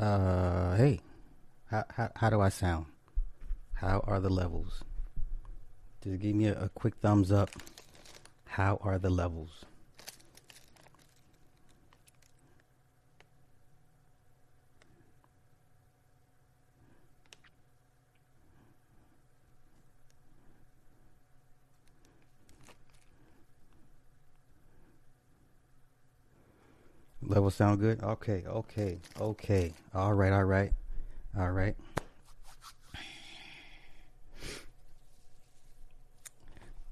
Uh, hey, how, how, how do I sound? How are the levels? Just give me a, a quick thumbs up. How are the levels? Levels sound good? Okay, okay, okay. All right, all right, all right.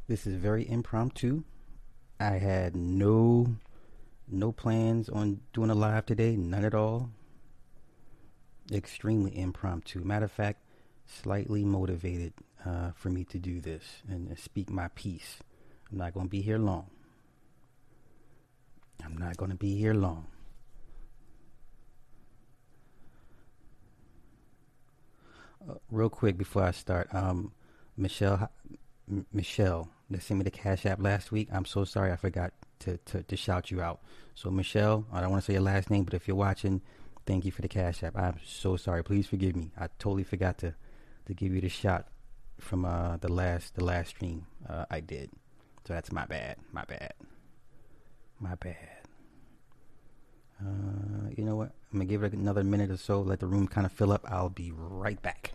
This is very impromptu. I had no no plans on doing a live today, none at all. Extremely impromptu. Matter of fact, slightly motivated uh, for me to do this and speak my piece. I'm not going to be here long. I'm not going to be here long. Uh, real quick before I start, um, Michelle, M- Michelle, that sent me the Cash App last week. I'm so sorry I forgot to, to, to shout you out. So Michelle, I don't want to say your last name, but if you're watching, thank you for the Cash App. I'm so sorry. Please forgive me. I totally forgot to to give you the shot from uh, the last the last stream uh, I did. So that's my bad. My bad. My bad. Uh, you know what? I'm gonna give it another minute or so. Let the room kind of fill up. I'll be right back.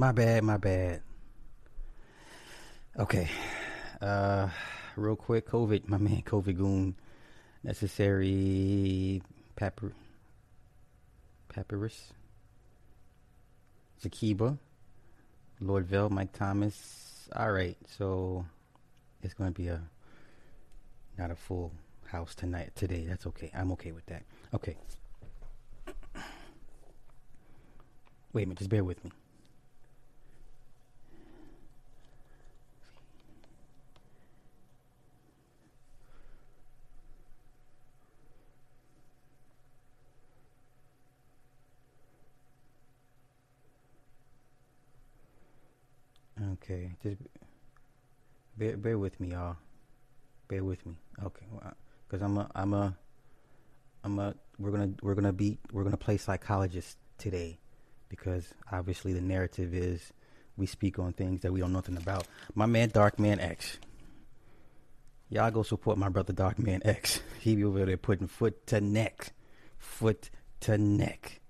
My bad, my bad. Okay. Uh real quick, COVID, my man COVID goon. Necessary papyrus papyrus. Zakiba. Lord Vell, Mike Thomas. Alright, so it's gonna be a not a full house tonight today. That's okay. I'm okay with that. Okay. Wait a minute, just bear with me. Okay, just bear, bear with me, y'all. Bear with me. Okay, because I'm a, I'm a, I'm a. We're gonna, we're gonna be, we're gonna play psychologist today, because obviously the narrative is we speak on things that we don't know nothing about. My man, Dark Man X. Y'all go support my brother, Dark Man X. He be over there putting foot to neck, foot to neck.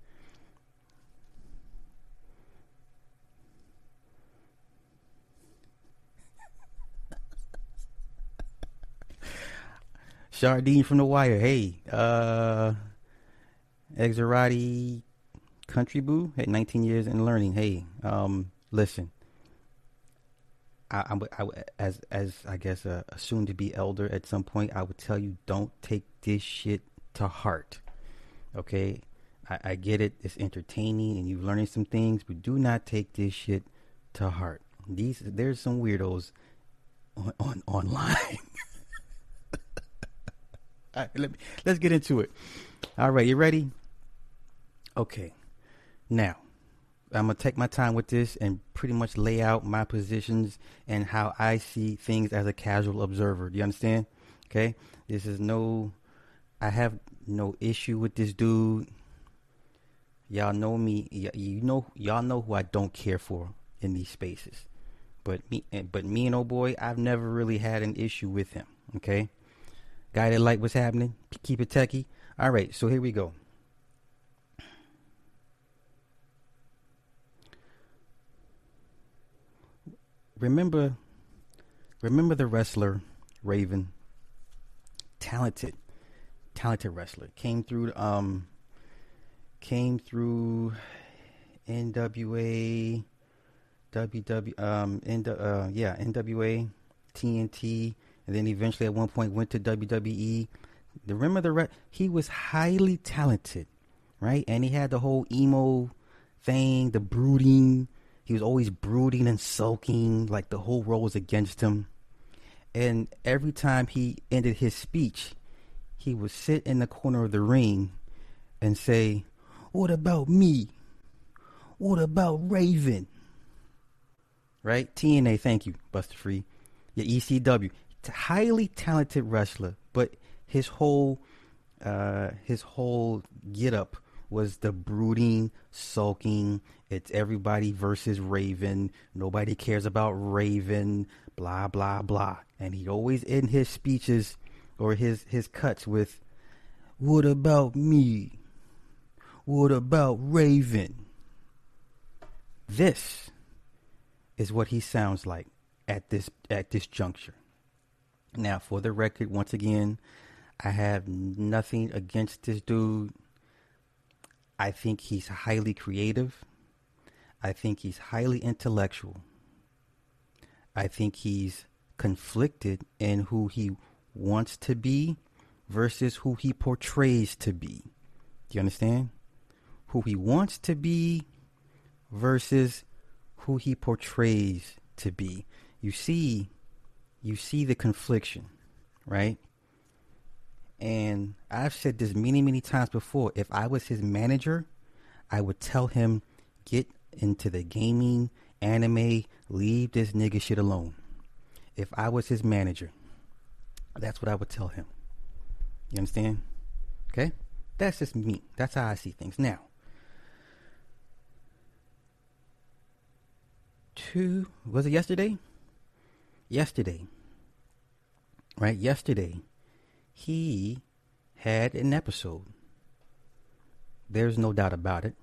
Shardine from The Wire. Hey, uh, Exorati Country Boo. Hey, 19 years in learning. Hey, um, listen. I, I, I, as as I guess a, a soon to be elder at some point, I would tell you don't take this shit to heart. Okay, I, I get it; it's entertaining and you're learning some things, but do not take this shit to heart. These there's some weirdos on, on online. Right, let me, let's get into it. All right, you ready? Okay. Now, I'm to take my time with this and pretty much lay out my positions and how I see things as a casual observer. Do you understand? Okay? This is no, I have no issue with this dude. Y'all know me. Y- you know, y'all know who I don't care for in these spaces. But me, eh, but me and oh boy, I've never really had an issue with him. Okay? Guy that like what's happening, keep it techie. All right, so here we go. Remember, remember the wrestler Raven, talented, talented wrestler, came through. Um, came through NWA, WW, um, N, uh, yeah, NWA, TNT and then eventually at one point went to WWE. Remember the re- he was highly talented, right? And he had the whole emo thing, the brooding. He was always brooding and sulking, like the whole world was against him. And every time he ended his speech, he would sit in the corner of the ring and say, "What about me? What about Raven?" Right? TNA, thank you, Buster Free. Your ECW highly talented wrestler, but his whole uh, his whole get up was the brooding, sulking. It's everybody versus Raven. Nobody cares about Raven. Blah blah blah. And he always end his speeches or his his cuts with, "What about me? What about Raven?" This is what he sounds like at this at this juncture. Now, for the record, once again, I have nothing against this dude. I think he's highly creative. I think he's highly intellectual. I think he's conflicted in who he wants to be versus who he portrays to be. Do you understand? Who he wants to be versus who he portrays to be. You see, you see the confliction, right? And I've said this many, many times before. If I was his manager, I would tell him, get into the gaming, anime, leave this nigga shit alone. If I was his manager, that's what I would tell him. You understand? Okay? That's just me. That's how I see things. Now, two, was it yesterday? Yesterday, right? Yesterday, he had an episode. There's no doubt about it.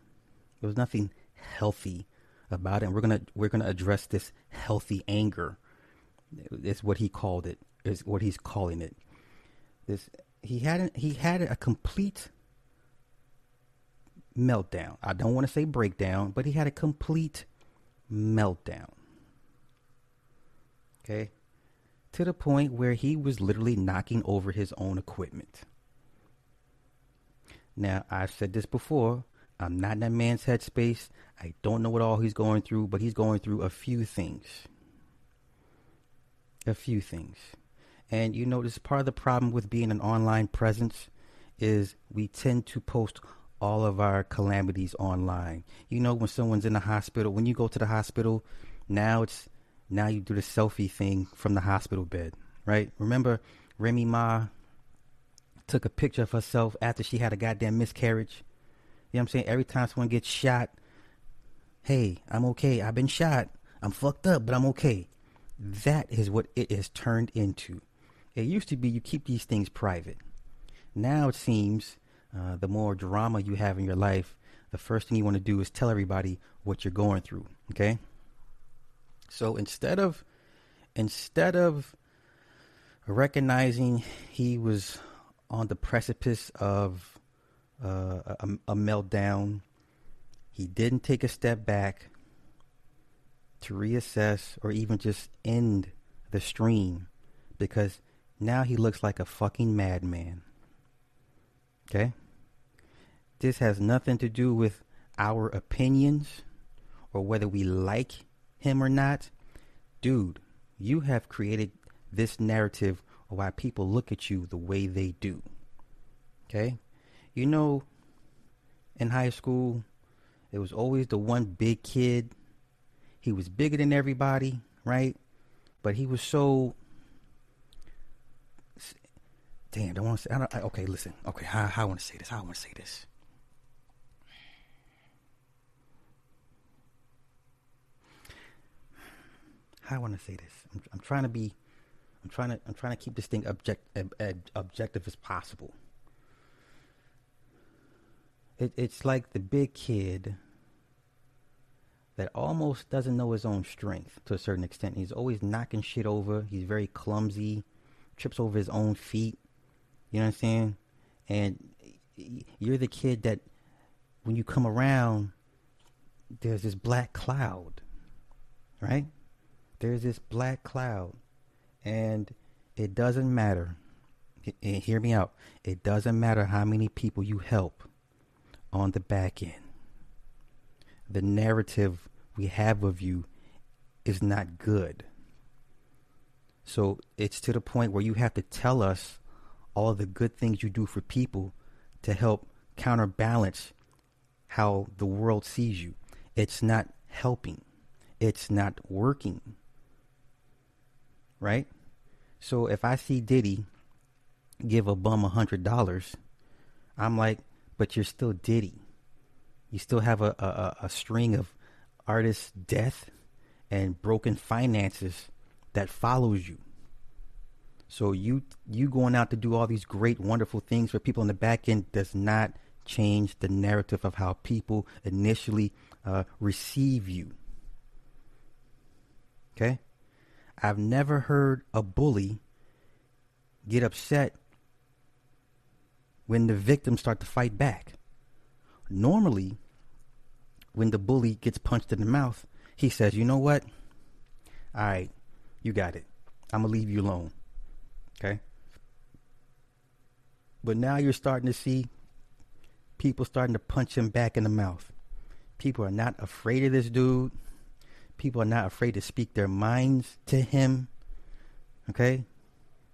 There was nothing healthy about it. And we're gonna we're gonna address this healthy anger. It's what he called it. Is what he's calling it. This he had he had a complete meltdown. I don't want to say breakdown, but he had a complete meltdown. Okay. To the point where he was literally knocking over his own equipment. Now, I've said this before. I'm not in that man's headspace. I don't know what all he's going through, but he's going through a few things. A few things. And you know, this part of the problem with being an online presence is we tend to post all of our calamities online. You know, when someone's in the hospital, when you go to the hospital, now it's now you do the selfie thing from the hospital bed, right? Remember Remy Ma took a picture of herself after she had a goddamn miscarriage. You know what I'm saying? Every time someone gets shot, hey, I'm okay. I've been shot. I'm fucked up, but I'm okay. That is what it has turned into. It used to be you keep these things private. Now it seems uh, the more drama you have in your life, the first thing you want to do is tell everybody what you're going through. Okay. So instead of instead of recognizing he was on the precipice of uh, a, a meltdown, he didn't take a step back to reassess or even just end the stream because now he looks like a fucking madman. Okay? This has nothing to do with our opinions or whether we like him or not. Dude, you have created this narrative of why people look at you the way they do. Okay? You know, in high school, it was always the one big kid. He was bigger than everybody, right? But he was so damn, don't want to say. I I, okay, listen. Okay, how, how I want to say this? How I want to say this? How I want to say this? I'm, I'm trying to be. I'm trying to. I'm trying to keep this thing object, ob, ob, objective as possible. It, it's like the big kid that almost doesn't know his own strength to a certain extent. He's always knocking shit over. He's very clumsy, trips over his own feet. You know what I'm saying? And you're the kid that when you come around, there's this black cloud, right? There's this black cloud. And it doesn't matter. Hear me out. It doesn't matter how many people you help on the back end. The narrative we have of you is not good. So it's to the point where you have to tell us all the good things you do for people to help counterbalance how the world sees you. It's not helping. It's not working. Right? So if I see Diddy give a bum a hundred dollars, I'm like, but you're still Diddy. You still have a, a, a string of artist death and broken finances that follows you. So you you going out to do all these great, wonderful things for people in the back end does not change the narrative of how people initially uh, receive you. Okay, I've never heard a bully get upset when the victims start to fight back. Normally, when the bully gets punched in the mouth, he says, "You know what? All right, you got it. I'm gonna leave you alone." Okay. But now you're starting to see people starting to punch him back in the mouth. People are not afraid of this dude. People are not afraid to speak their minds to him. Okay?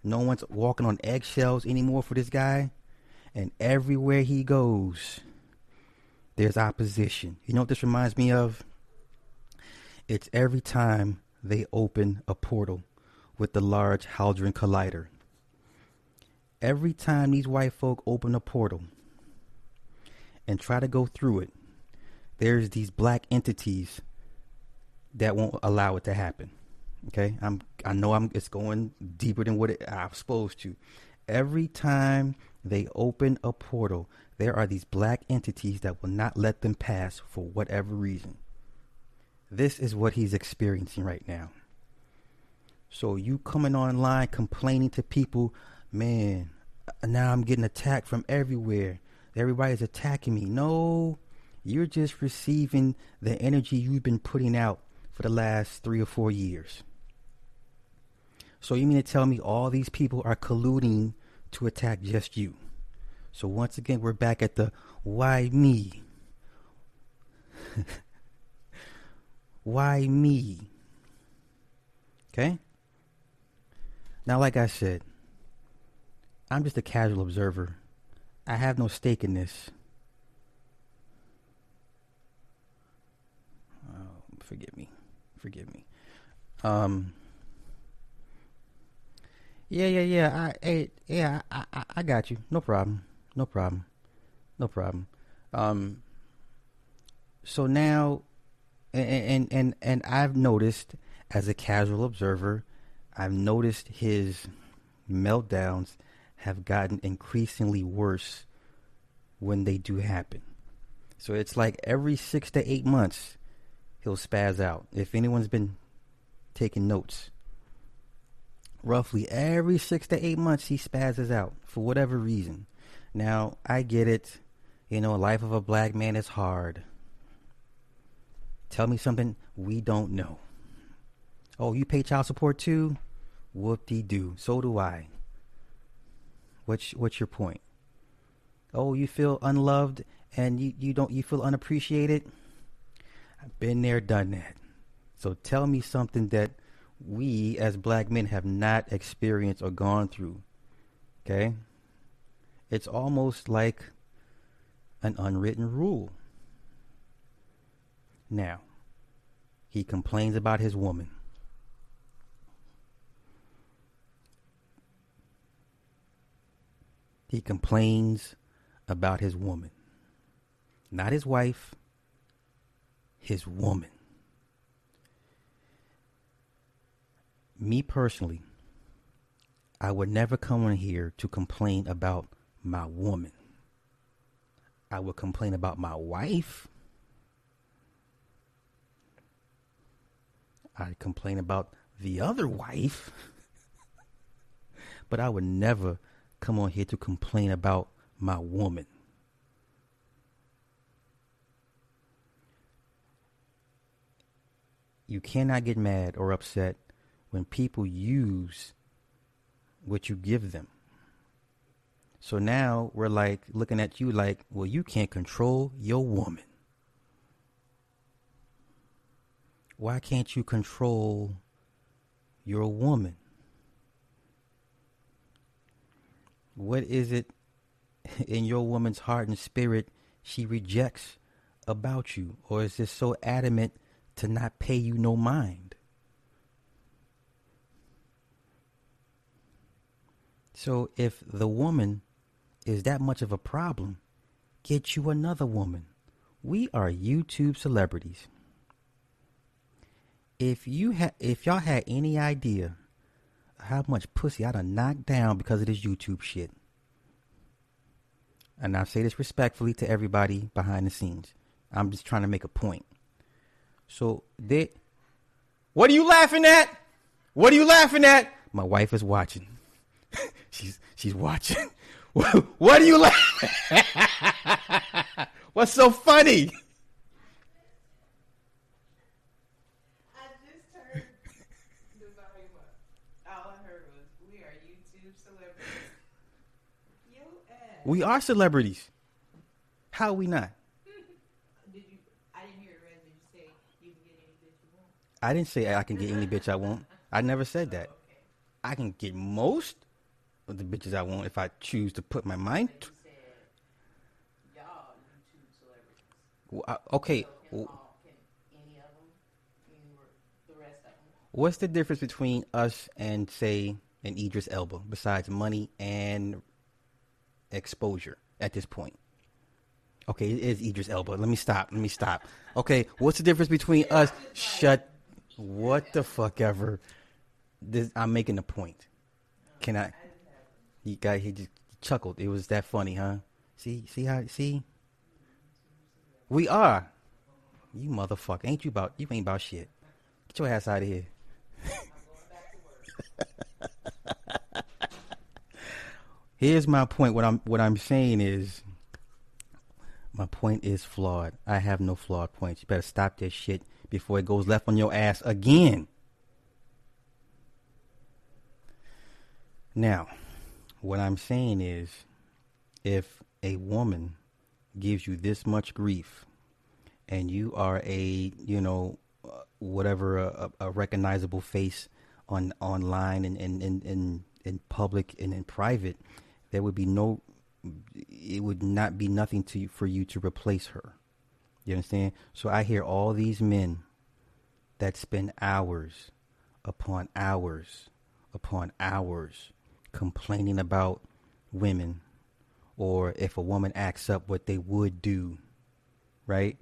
No one's walking on eggshells anymore for this guy. And everywhere he goes, there's opposition. You know what this reminds me of? It's every time they open a portal with the Large Hadron Collider. Every time these white folk open a portal and try to go through it, there's these black entities that won't allow it to happen. Okay, I'm I know I'm it's going deeper than what it, I'm supposed to. Every time they open a portal, there are these black entities that will not let them pass for whatever reason. This is what he's experiencing right now. So you coming online complaining to people, man, now I'm getting attacked from everywhere. Everybody's attacking me. No, you're just receiving the energy you've been putting out for the last three or four years. So you mean to tell me all these people are colluding to attack just you? So once again, we're back at the why me? why me? Okay? Now, like I said, I'm just a casual observer. I have no stake in this. Oh, forgive me. Forgive me. Um. Yeah, yeah, yeah. I, yeah, I, I, I got you. No problem. No problem. No problem. Um. So now, and and, and I've noticed as a casual observer, I've noticed his meltdowns have gotten increasingly worse when they do happen. So it's like every six to eight months, he'll spaz out. If anyone's been taking notes, roughly every six to eight months, he spazzes out for whatever reason. Now, I get it. You know, life of a black man is hard. Tell me something we don't know. Oh, you pay child support too? Whoop de doo. So do I. What's what's your point? Oh, you feel unloved and you, you don't you feel unappreciated? I've been there, done that. So tell me something that we as black men have not experienced or gone through. Okay? It's almost like an unwritten rule. Now, he complains about his woman. He complains about his woman. Not his wife, his woman. Me personally, I would never come on here to complain about my woman. I would complain about my wife. I complain about the other wife. but I would never come on here to complain about my woman. You cannot get mad or upset when people use what you give them. So now we're like looking at you like, well, you can't control your woman. Why can't you control your woman? What is it in your woman's heart and spirit she rejects about you? Or is this so adamant to not pay you no mind? So if the woman is that much of a problem, get you another woman. We are YouTube celebrities. If you had, if y'all had any idea how much pussy I done knocked down because of this YouTube shit. And I say this respectfully to everybody behind the scenes. I'm just trying to make a point. So they What are you laughing at? What are you laughing at? My wife is watching. she's she's watching. what are you laughing? What's so funny? I just heard the volume up. All I heard was we are YouTube celebrities. You ask We are celebrities. How are we not? Did you? I didn't hear it. Red. Did you say you can get any bitch you want? I didn't say I can get any bitch I want. I never said that. I can get most of the bitches I want if I choose to put my mind. Celebrities. Well, okay, what's the difference between us and say an Idris Elba besides money and exposure at this point? Okay, it is Idris Elba. Let me stop. Let me stop. Okay, what's the difference between us? Shut. What the fuck ever. This, I'm making a point. Can I? You guy, he just chuckled. It was that funny, huh? See, see how? See, we are. You motherfucker, ain't you about? You ain't about shit. Get your ass out of here. Here's my point. What I'm what I'm saying is my point is flawed. I have no flawed points. You better stop this shit before it goes left on your ass again. Now, what I'm saying is if a woman gives you this much grief and you are a, you know, whatever a, a recognizable face on online and in in, in in public and in private, there would be no it would not be nothing to for you to replace her. You understand? So I hear all these men that spend hours upon hours upon hours complaining about women or if a woman acts up what they would do, right?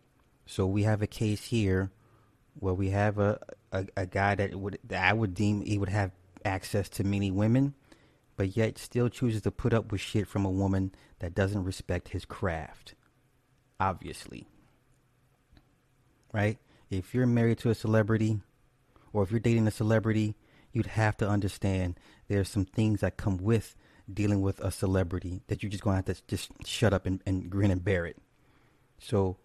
So we have a case here where we have a, a, a guy that would that I would deem he would have access to many women, but yet still chooses to put up with shit from a woman that doesn't respect his craft. Obviously. Right? If you're married to a celebrity or if you're dating a celebrity, you'd have to understand there's some things that come with dealing with a celebrity that you're just going to have to just shut up and, and grin and bear it. So,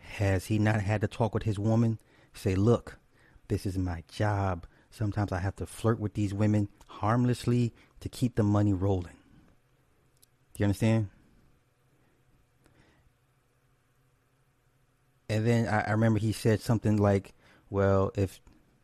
has he not had to talk with his woman? Say, look, this is my job. Sometimes I have to flirt with these women harmlessly to keep the money rolling. Do you understand? And then I, I remember he said something like, well, if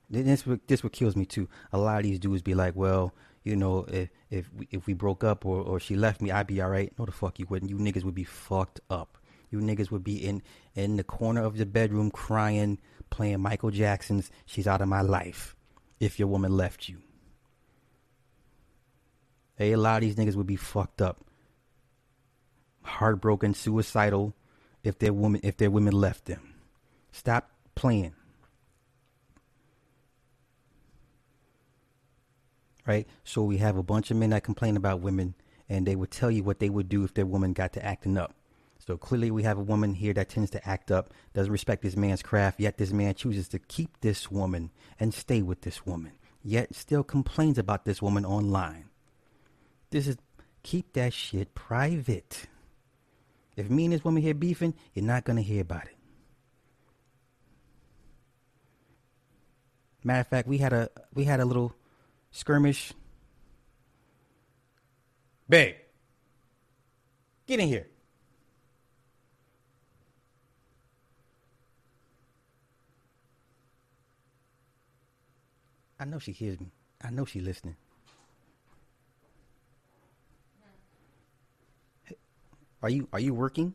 this this what kills me too. A lot of these dudes be like, well, you know, if if we, if we broke up or, or she left me, I'd be all right. No, the fuck you wouldn't. You niggas would be fucked up. You niggas would be in in the corner of the bedroom crying, playing Michael Jackson's "She's Out of My Life" if your woman left you. Hey, a lot of these niggas would be fucked up, heartbroken, suicidal if their woman if their women left them. Stop playing. right? So we have a bunch of men that complain about women, and they would tell you what they would do if their woman got to acting up. So clearly, we have a woman here that tends to act up, doesn't respect this man's craft, yet this man chooses to keep this woman and stay with this woman, yet still complains about this woman online. This is keep that shit private. If me and this woman here beefing, you're not gonna hear about it. Matter of fact, we had a we had a little skirmish. Babe, get in here. I know she hears me. I know she's listening. Are you are you working?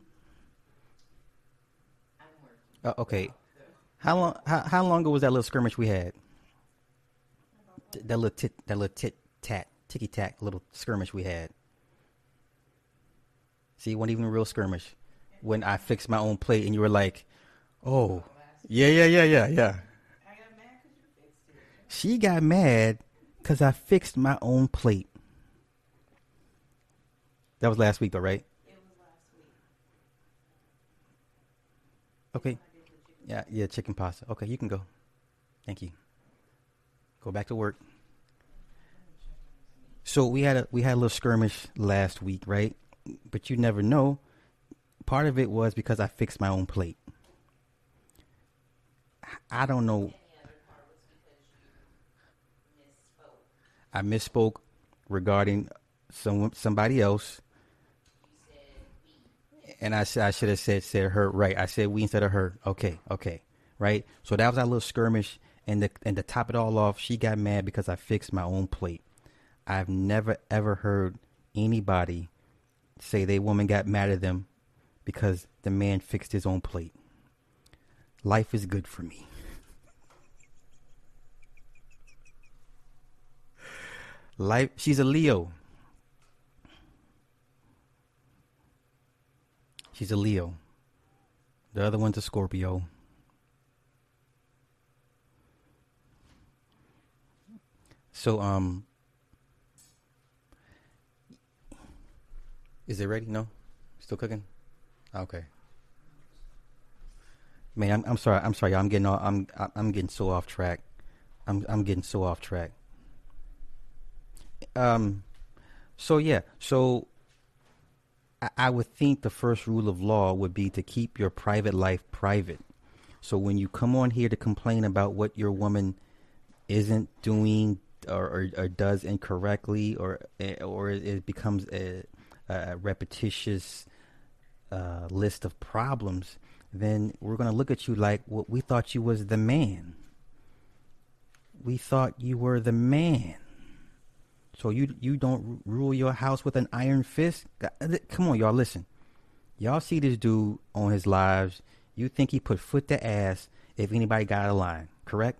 I'm working. Uh, okay. How long how, how long ago was that little skirmish we had? Th- That little tit that little tit tat ticky tack little skirmish we had. See, it wasn't even a real skirmish. When I fixed my own plate and you were like, "Oh, yeah, yeah, yeah, yeah, yeah." I got mad because you fixed it. She got mad because I fixed my own plate. That was last week, though, right? It was last week. Okay. Yeah, yeah, chicken pasta. Okay, you can go. Thank you. Go back to work. So we had a we had a little skirmish last week, right? But you never know. Part of it was because I fixed my own plate. I don't know. I misspoke regarding some somebody else. And I I should have said said her right. I said we instead of her. Okay, okay, right. So that was our little skirmish, and the and to top it all off, she got mad because I fixed my own plate. I've never ever heard anybody say they woman got mad at them because the man fixed his own plate. Life is good for me. Life. She's a Leo. She's a Leo. The other one's a Scorpio. So, um, is it ready? No, still cooking. Okay. Man, I'm I'm sorry. I'm sorry. I'm getting all, I'm I'm getting so off track. I'm I'm getting so off track. Um, so yeah. So I, would think the first rule of law would be to keep your private life private. So when you come on here to complain about what your woman isn't doing or, or, or does incorrectly, or or it becomes a, a repetitious uh, list of problems, then we're gonna look at you like, well, we thought you was the man. We thought you were the man. So you you don't ru- rule your house with an iron fist? Come on, y'all, listen. Y'all see this dude on his lives. You think he put foot to ass if anybody got of line, correct?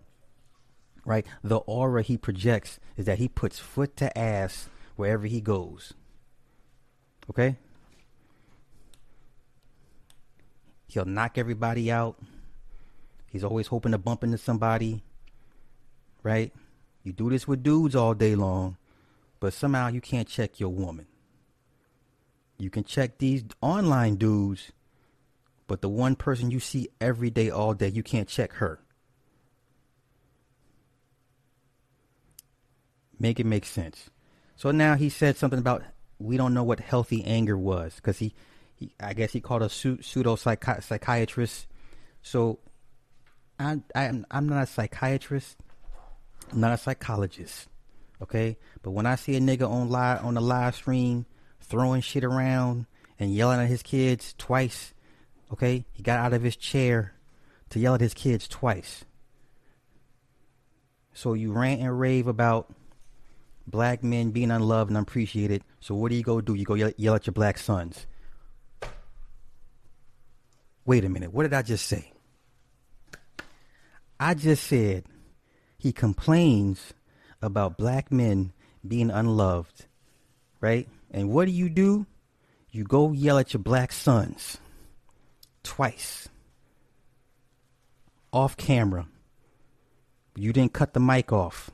right? The aura he projects is that he puts foot to ass wherever he goes. Okay? He'll knock everybody out. He's always hoping to bump into somebody, right? You do this with dudes all day long, but somehow you can't check your woman. You can check these online dudes, but the one person you see every day, all day, you can't check her. Make it make sense. So now he said something about we don't know what healthy anger was because he, he, I guess he called a pseudo psychiatrist. So I, I'm, I'm not a psychiatrist, I'm not a psychologist, okay? But when I see a nigga on live on the live stream throwing shit around and yelling at his kids twice, okay? He got out of his chair to yell at his kids twice. So you rant and rave about black men being unloved and unappreciated. So what do you go do? You go yell, yell at your black sons. Wait a minute. What did I just say? I just said he complains about black men being unloved, right? And what do you do? You go yell at your black sons twice off camera. You didn't cut the mic off.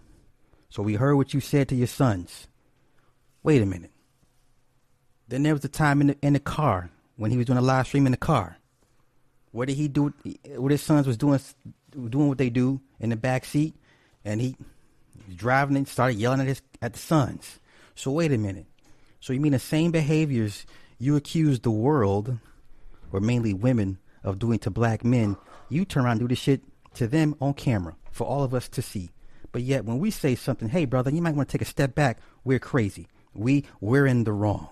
So we heard what you said to your sons. Wait a minute. Then there was a time in the, in the car when he was doing a live stream in the car. What did he do? What his sons was doing doing what they do in the back seat, and he driving and started yelling at his at the sons. So wait a minute. So you mean the same behaviors you accuse the world, or mainly women, of doing to black men, you turn around and do the shit to them on camera for all of us to see. But yet when we say something, hey brother, you might want to take a step back, we're crazy. We we're in the wrong.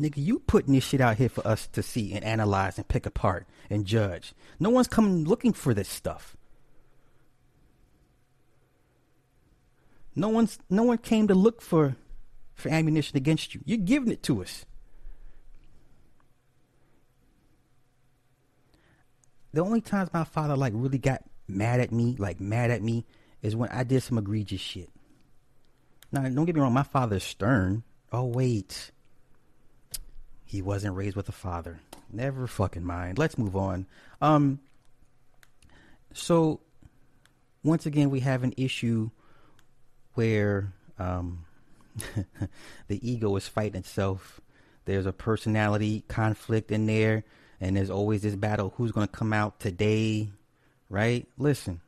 Nigga, you putting this shit out here for us to see and analyze and pick apart and judge. No one's coming looking for this stuff. No one's no one came to look for for ammunition against you. You're giving it to us. The only times my father like really got mad at me, like mad at me, is when I did some egregious shit. Now, don't get me wrong, my father's stern. Oh wait, he wasn't raised with a father. Never fucking mind. Let's move on. Um. So, once again, we have an issue where um, the ego is fighting itself. There's a personality conflict in there, and there's always this battle: who's going to come out today, right? Listen,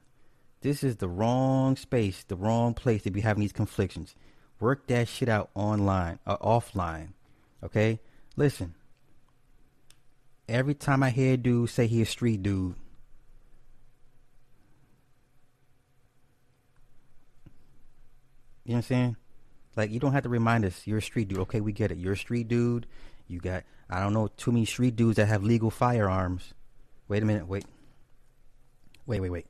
this is the wrong space, the wrong place to be having these conflictions. Work that shit out online or uh, offline, okay? Listen, every time I hear a dude say he a street dude, you know what I'm saying? Like you don't have to remind us you're a street dude. Okay, we get it. You're a street dude. You got I don't know too many street dudes that have legal firearms. Wait a minute. Wait. Wait. Wait. Wait.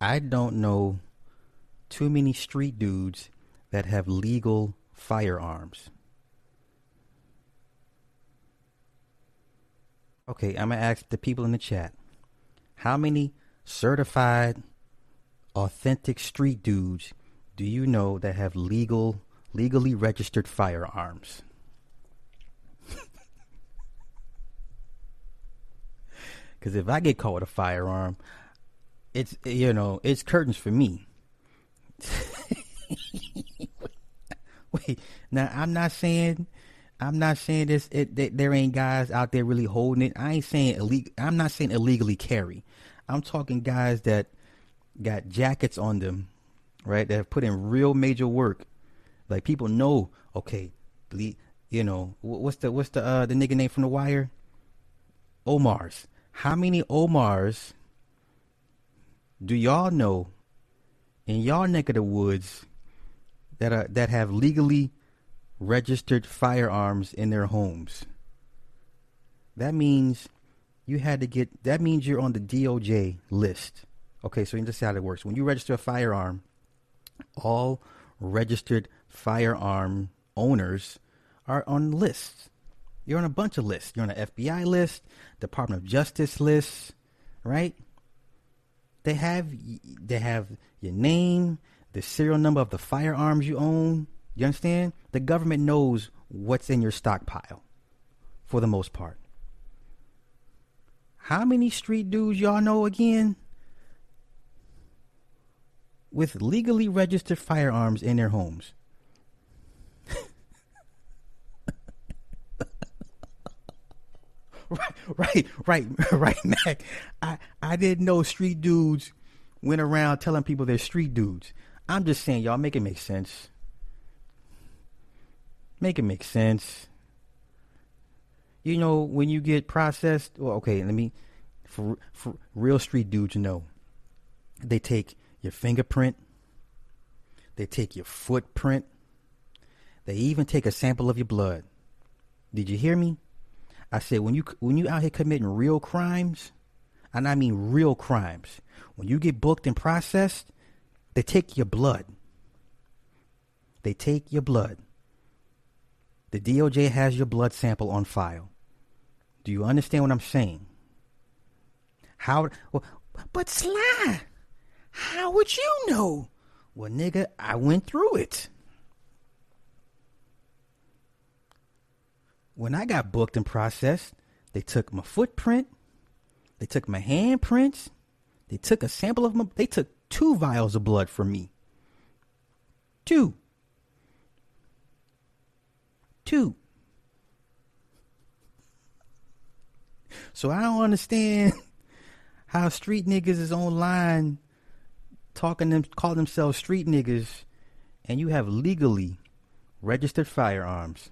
I don't know too many street dudes that have legal firearms. Okay, I'm gonna ask the people in the chat. How many certified, authentic street dudes do you know that have legal, legally registered firearms? Because if I get caught with a firearm, it's you know it's curtains for me. Wait, now I'm not saying I'm not saying this. It, there ain't guys out there really holding it. I ain't saying illegal. I'm not saying illegally carry. I'm talking guys that got jackets on them, right? That have put in real major work. Like people know, okay, you know what's the what's the uh, the nigga name from the wire? Omars. How many Omars do y'all know in y'all neck of the woods that are that have legally registered firearms in their homes. That means you had to get, that means you're on the DOJ list. Okay, so this is how it works. When you register a firearm, all registered firearm owners are on lists. You're on a bunch of lists. You're on an FBI list, Department of Justice list, right? They have they have your name, the serial number of the firearms you own. You understand? The government knows what's in your stockpile for the most part. How many street dudes y'all know again with legally registered firearms in their homes? right, right, right, right, Mac. I, I didn't know street dudes went around telling people they're street dudes. I'm just saying, y'all, make it make sense. Make it make sense. You know, when you get processed, well, okay, let me, for, for real street dudes know, they take your fingerprint, they take your footprint, they even take a sample of your blood. Did you hear me? I said when you when you out here committing real crimes, and I mean real crimes, when you get booked and processed, they take your blood. They take your blood. The DOJ has your blood sample on file. Do you understand what I'm saying? How? Well, but Sly, how would you know? Well, nigga, I went through it. when I got booked and processed, they took my footprint, they took my handprints, they took a sample of my, they took two vials of blood from me. Two. Two. So I don't understand how street niggas is online talking them call themselves street niggas and you have legally registered firearms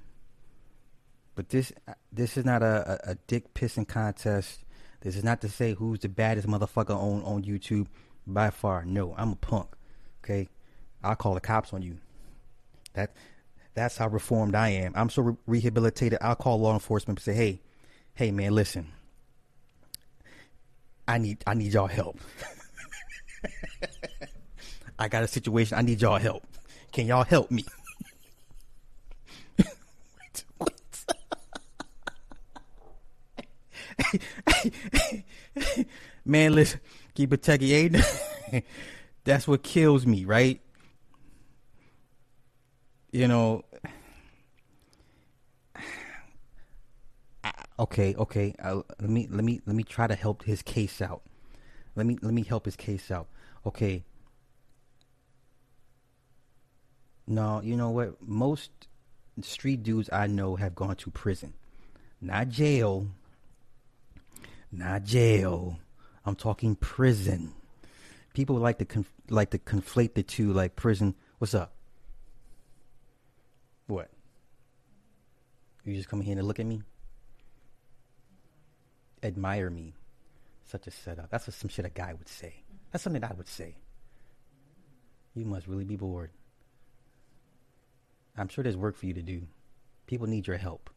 but this uh, this is not a, a, a dick pissing contest. This is not to say who's the baddest motherfucker on, on YouTube. By far, no. I'm a punk. Okay, I'll call the cops on you. That that's how reformed I am. I'm so re- rehabilitated. I'll call law enforcement and say, "Hey, hey, man, listen. I need I need y'all help. I got a situation. I need y'all help. Can y'all help me?" Man, listen, keep it techie, That's what kills me, right? You know. Okay, okay. Uh, let me let me let me try to help his case out. Let me let me help his case out. Okay. No, you know what? Most street dudes I know have gone to prison, not jail not jail. I'm talking prison. People like to conf- like to conflate the two, like prison. What's up? What? You just come here and look at me? Admire me. Such a setup. That's what some shit a guy would say. That's something I would say. You must really be bored. I'm sure there's work for you to do. People need your help.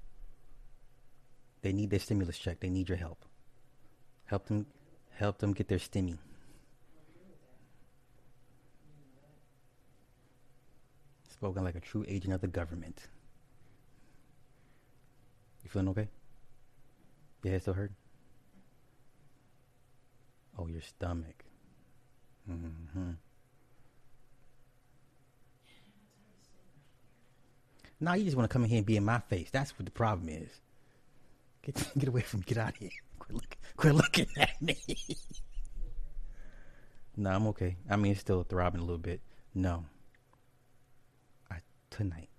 They need their stimulus check. They need your help. Help them, help them get their stimmy. Spoken like a true agent of the government. You feeling okay? Your head still hurt? Oh, your stomach. Mm-hmm. Now you just want to come in here and be in my face. That's what the problem is. Get get away from me. Get out of here. Quit, look, quit looking at me. no, I'm okay. I mean, it's still throbbing a little bit. No. I tonight.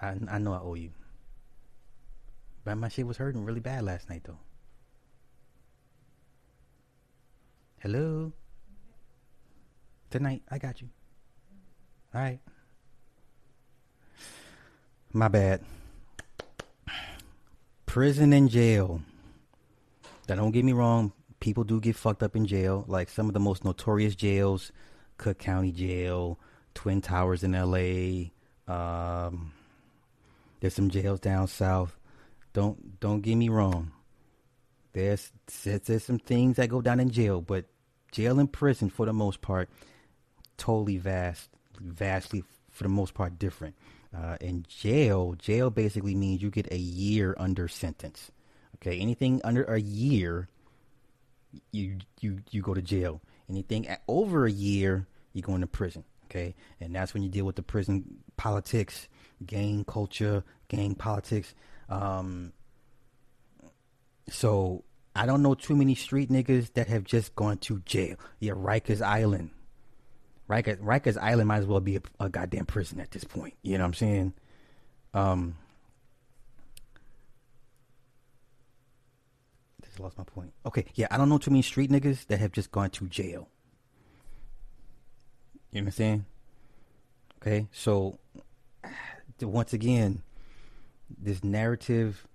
I I know I owe you. But my shit was hurting really bad last night though. Hello. Tonight, I got you. All right. My bad. Prison and jail. Now, don't get me wrong. People do get fucked up in jail. Like some of the most notorious jails, Cook County Jail, Twin Towers in L.A. Um, there's some jails down south. Don't don't get me wrong. There's there's some things that go down in jail, but jail and prison for the most part, totally vast, vastly for the most part different. Uh, in jail, jail basically means you get a year under sentence. Okay, anything under a year, you you you go to jail. Anything over a year, you go into prison. Okay, and that's when you deal with the prison politics, gang culture, gang politics. Um, so I don't know too many street niggas that have just gone to jail. Yeah, Rikers Island. Rikers, Rikers Island might as well be a, a goddamn prison at this point. You know what I'm saying? Um, just lost my point. Okay, yeah, I don't know too many street niggas that have just gone to jail. You know what I'm saying? Okay, so once again, this narrative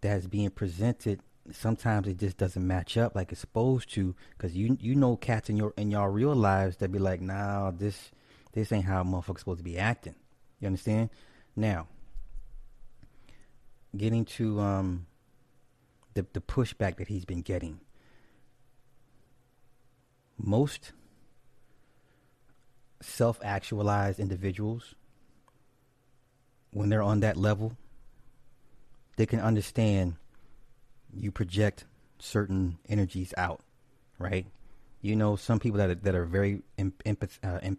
that's being presented sometimes it just doesn't match up like it's supposed to because you you know cats in your in your real lives that be like nah this this ain't how motherfucker's supposed to be acting. You understand? Now getting to um the the pushback that he's been getting. Most self-actualized individuals when they're on that level they can understand you project certain energies out, right? You know, some people that are, that are very empath, uh, em,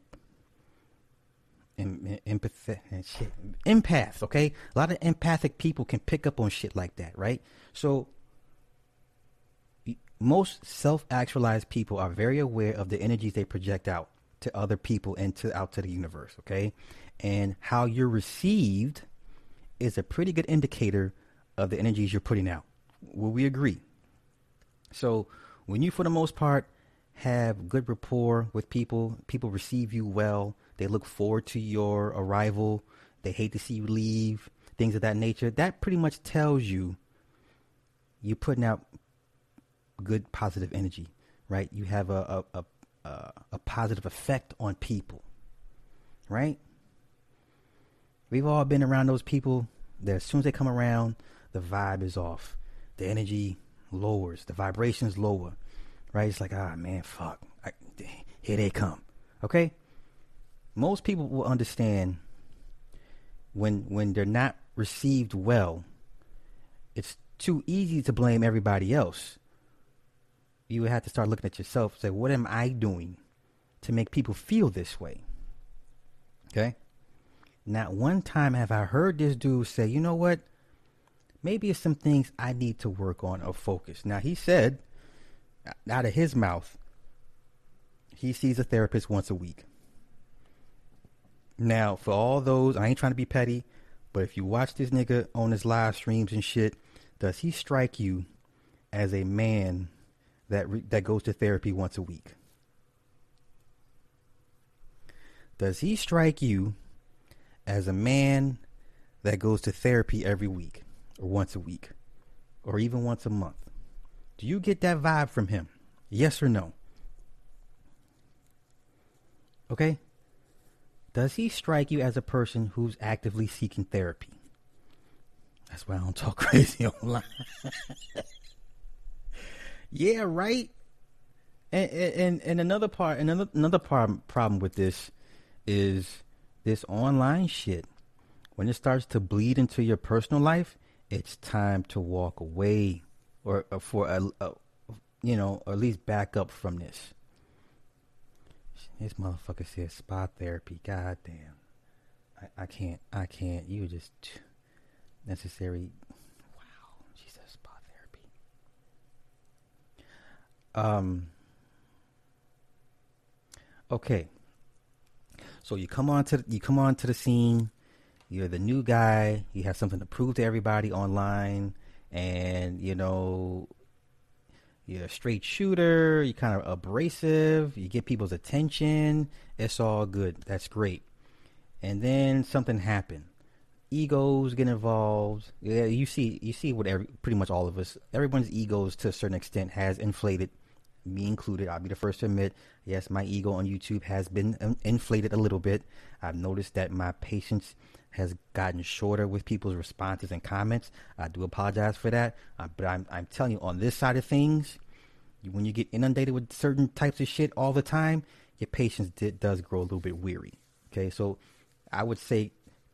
em, empath, shit, empaths. Okay, a lot of empathic people can pick up on shit like that, right? So most self-actualized people are very aware of the energies they project out to other people and to out to the universe. Okay, and how you're received is a pretty good indicator of the energies you're putting out. Will we agree? So when you, for the most part, have good rapport with people, people receive you well, they look forward to your arrival, they hate to see you leave, things of that nature, that pretty much tells you you're putting out good positive energy, right? You have a, a, a, a positive effect on people, right? We've all been around those people that as soon as they come around, the vibe is off the energy lowers, the vibrations lower, right? It's like, ah, man, fuck, I, here they come. Okay, most people will understand when when they're not received well. It's too easy to blame everybody else. You would have to start looking at yourself say, what am I doing to make people feel this way? Okay. Not one time have I heard this dude say, you know what? Maybe it's some things I need to work on or focus. Now, he said, out of his mouth, he sees a therapist once a week. Now, for all those, I ain't trying to be petty, but if you watch this nigga on his live streams and shit, does he strike you as a man that re- that goes to therapy once a week? Does he strike you as a man that goes to therapy every week? Or once a week or even once a month? Do you get that vibe from him? Yes or no? Okay? Does he strike you as a person who's actively seeking therapy? That's why I don't talk crazy online. yeah, right. And, and and another part, another another part problem with this is this online shit. When it starts to bleed into your personal life, it's time to walk away or, or for a, a, you know, or at least back up from this. This motherfucker says spa therapy. God damn. I, I can't. I can't. You just necessary. Wow. She says spa therapy. Um. Okay. So you come on to you come on to the scene you're the new guy, you have something to prove to everybody online, and you know you're a straight shooter, you're kind of abrasive, you get people's attention, it's all good. That's great. And then something happened. Egos get involved. Yeah, you see you see what every pretty much all of us everyone's egos to a certain extent has inflated me included, I'll be the first to admit, yes, my ego on YouTube has been um, inflated a little bit. I've noticed that my patience has gotten shorter with people's responses and comments. I do apologize for that, uh, but I'm I'm telling you, on this side of things, when you get inundated with certain types of shit all the time, your patience did, does grow a little bit weary. Okay, so I would say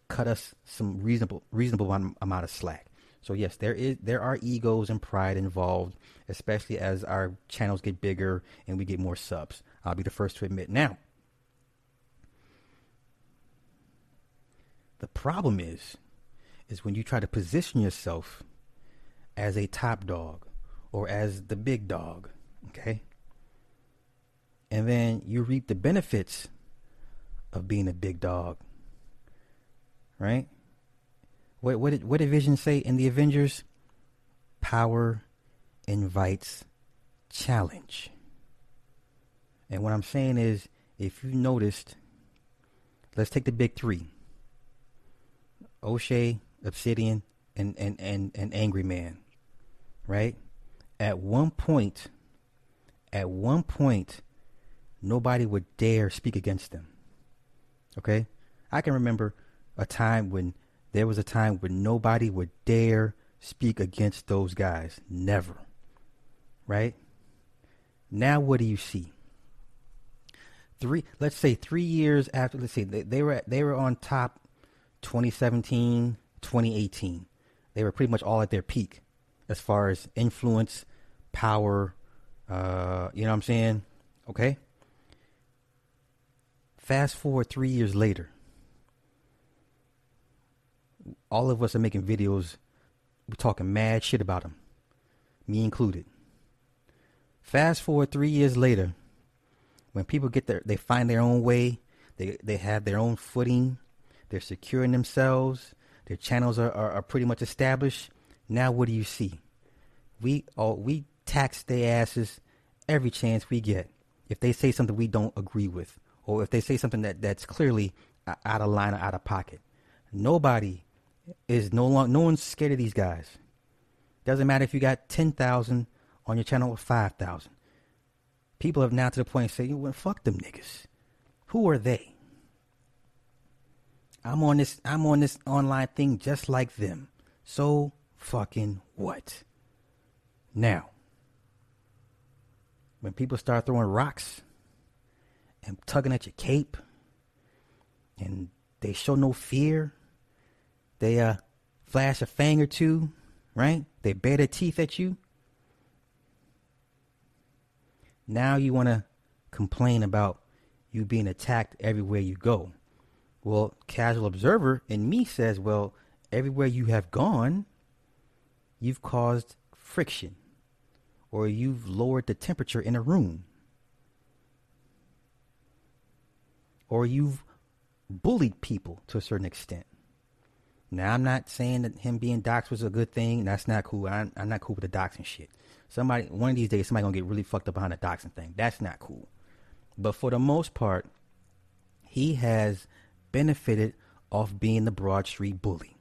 cut us some reasonable reasonable amount of slack. So yes, there is there are egos and pride involved, especially as our channels get bigger and we get more subs. I'll be the first to admit. Now, the problem is, is when you try to position yourself as a top dog or as the big dog, okay? And then you reap the benefits of being a big dog, right? What what did what did Vision say in the Avengers? Power invites challenge. And what I'm saying is, if you noticed, let's take the big three: O'Shea, Obsidian, and and and, and Angry Man, right? At one point, at one point, nobody would dare speak against them. Okay, I can remember a time when there was a time when nobody would dare speak against those guys. Never. Right? Now what do you see? Three let's say 3 years after let's see they, they were they were on top 2017, 2018. They were pretty much all at their peak as far as influence, power, uh, you know what I'm saying? Okay? Fast forward 3 years later all of us are making videos. We're talking mad shit about them, me included. Fast forward three years later, when people get their, they find their own way. They they have their own footing. They're securing themselves. Their channels are, are, are pretty much established. Now, what do you see? We all we tax their asses every chance we get. If they say something we don't agree with, or if they say something that, that's clearly out of line or out of pocket, nobody is no long. No one's scared of these guys. Doesn't matter if you got ten thousand on your channel or five thousand. People have now to the point of saying, "Well, fuck them niggas. Who are they? I'm on this. I'm on this online thing just like them. So fucking what? Now, when people start throwing rocks and tugging at your cape, and they show no fear they uh, flash a fang or two, right? They bare their teeth at you. Now you want to complain about you being attacked everywhere you go. Well, casual observer in me says, well, everywhere you have gone, you've caused friction or you've lowered the temperature in a room or you've bullied people to a certain extent. Now I'm not saying that him being doxxed was a good thing. That's not cool. I'm, I'm not cool with the doxing shit. Somebody one of these days somebody gonna get really fucked up behind the doxing thing. That's not cool. But for the most part, he has benefited off being the Broad Street bully.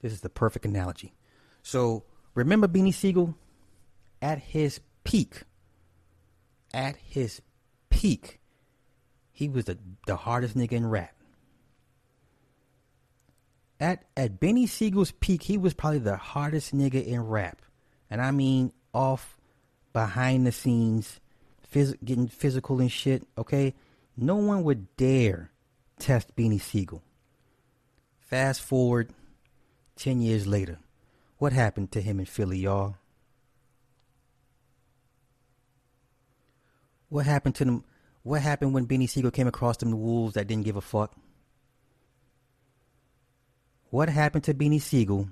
This is the perfect analogy. So remember Beanie Sigel at his peak. At his peak, he was the, the hardest nigga in rap at at Beanie Sigel's peak, he was probably the hardest nigga in rap, and I mean off behind the scenes, phys- getting physical and shit. Okay, no one would dare test Beanie Sigel. Fast forward ten years later, what happened to him in Philly, y'all? What happened to them? What happened when Beanie Sigel came across them wolves that didn't give a fuck? what happened to Beanie Sigel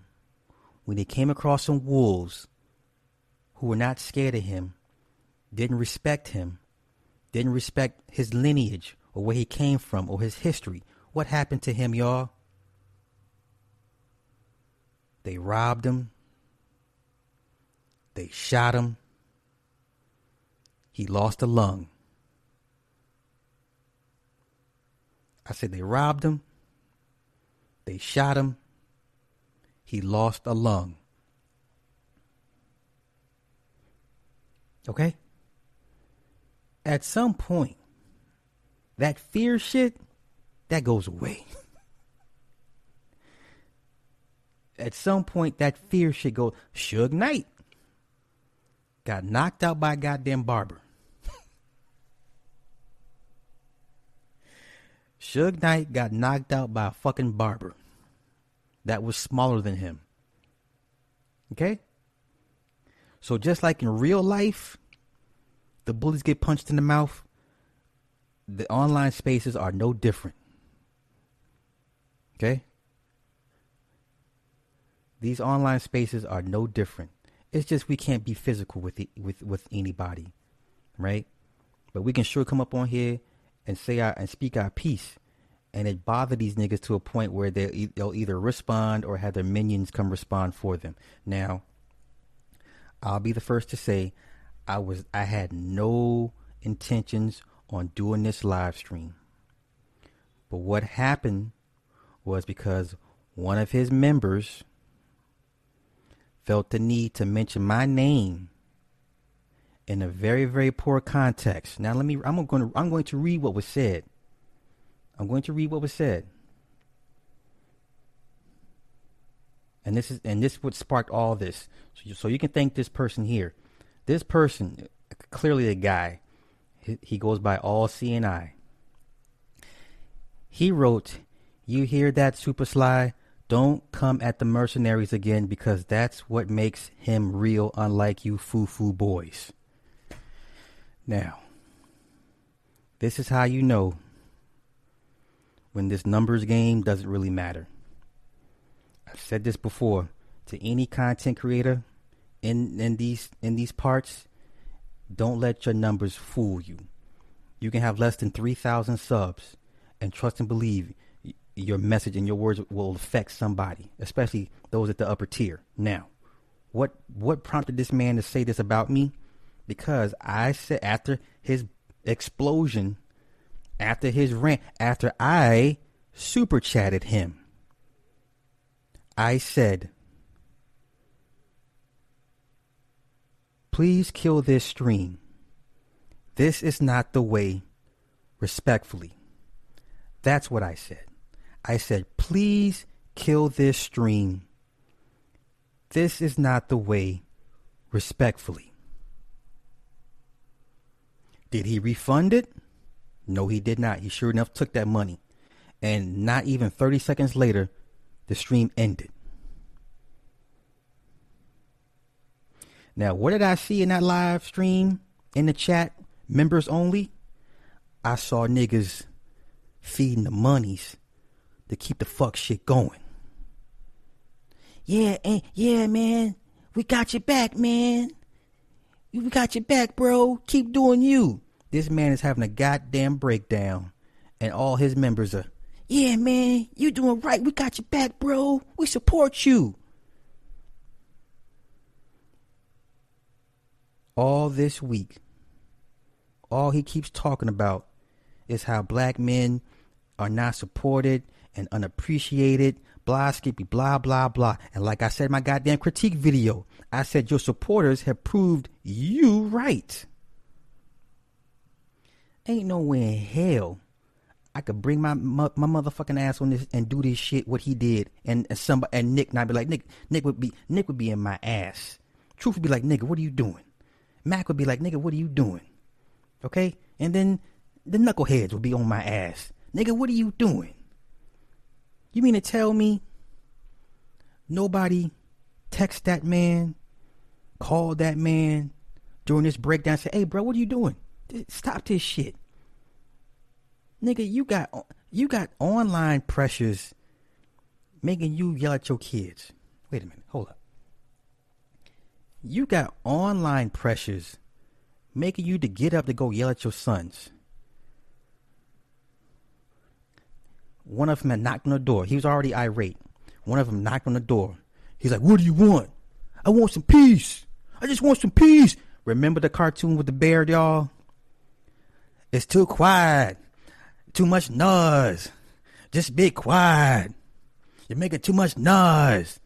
when he came across some wolves who were not scared of him, didn't respect him, didn't respect his lineage or where he came from or his history. What happened to him, y'all? They robbed him. They shot him. He lost a lung. I said they robbed him. They shot him. He lost a lung. Okay? At some point, that fear shit, that goes away. At some point, that fear shit goes. Suge Knight got knocked out by a goddamn barber. Suge Knight got knocked out by a fucking barber that was smaller than him. Okay? So just like in real life, the bullies get punched in the mouth, the online spaces are no different. Okay? These online spaces are no different. It's just we can't be physical with the, with with anybody, right? But we can sure come up on here and say our and speak our piece, and it bother these niggas to a point where they they'll either respond or have their minions come respond for them. Now, I'll be the first to say, I was I had no intentions on doing this live stream, but what happened was because one of his members felt the need to mention my name in a very very poor context. Now let me I'm going to I'm going to read what was said. I'm going to read what was said. And this is and this would spark all this. So you, so you can thank this person here. This person clearly a guy. He, goes by all CNI. He wrote, "You hear that super sly? Don't come at the mercenaries again because that's what makes him real, unlike you foo foo boys. Now, this is how you know when this numbers game doesn't really matter. I've said this before to any content creator in, in these in these parts, don't let your numbers fool you. You can have less than 3,000 subs and trust and believe your message and your words will affect somebody, especially those at the upper tier. Now, what what prompted this man to say this about me? Because I said after his explosion, after his rant, after I super chatted him, I said, Please kill this stream. This is not the way, respectfully. That's what I said. I said, please kill this stream. This is not the way, respectfully. Did he refund it? No, he did not. He sure enough took that money. And not even 30 seconds later, the stream ended. Now, what did I see in that live stream in the chat? Members only? I saw niggas feeding the monies to keep the fuck shit going. Yeah, and yeah, man. We got your back, man. We got your back, bro. Keep doing you. This man is having a goddamn breakdown. And all his members are, yeah, man, you doing right. We got your back, bro. We support you. All this week, all he keeps talking about is how black men are not supported and unappreciated, blah, skippy, blah, blah, blah. And like I said in my goddamn critique video, I said your supporters have proved you right. Ain't no way in hell I could bring my my, motherfucking ass on this and do this shit what he did, and, and somebody and Nick and I'd be like Nick Nick would be Nick would be in my ass. Truth would be like nigga, what are you doing? Mac would be like nigga, what are you doing? Okay, and then the knuckleheads would be on my ass, nigga, what are you doing? You mean to tell me nobody text that man, called that man during this breakdown, say, "Hey, bro, what are you doing? Stop this shit, nigga. You got you got online pressures making you yell at your kids. Wait a minute, hold up. You got online pressures making you to get up to go yell at your sons. One of them had knocked on the door. He was already irate. One of them knocked on the door. He's like, What do you want? I want some peace. I just want some peace. Remember the cartoon with the bear, y'all? It's too quiet. Too much noise. Just be quiet. You're making too much noise.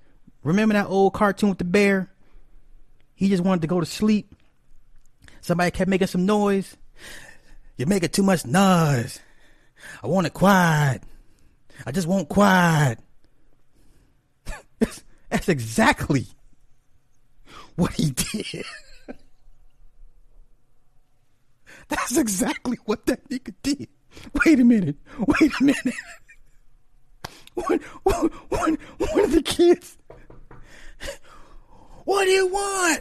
Remember that old cartoon with the bear? He just wanted to go to sleep. Somebody kept making some noise. You're making too much noise. I want it quiet. I just want quiet. That's exactly what he did. That's exactly what that nigga did. Wait a minute. Wait a minute. One, one, one, one of the kids. What do you want?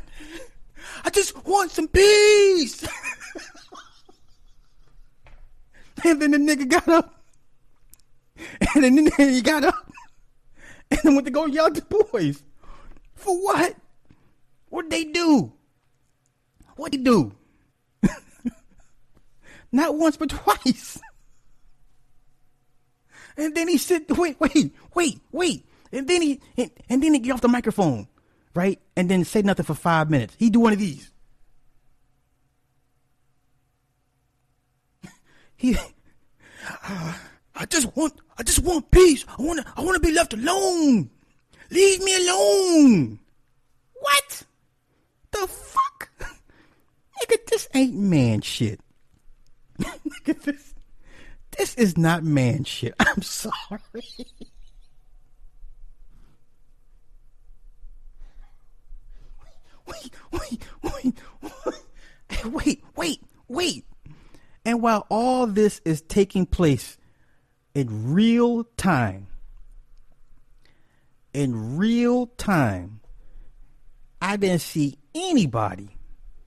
I just want some peace. And then the nigga got up. And then he got up. And then went to go yell at the boys. For what? What'd they do? What'd he do? Not once but twice. And then he said, wait, wait, wait, wait. And then he and, and then he get off the microphone, right? And then say nothing for five minutes. He do one of these. he I just want I just want peace. I wanna I wanna be left alone. Leave me alone. What? The fuck? Nigga, this ain't man shit. Nigga, this this is not man shit. I'm sorry. Wait, wait, wait, wait, wait, wait, wait. And while all this is taking place in real time, in real time, I didn't see anybody.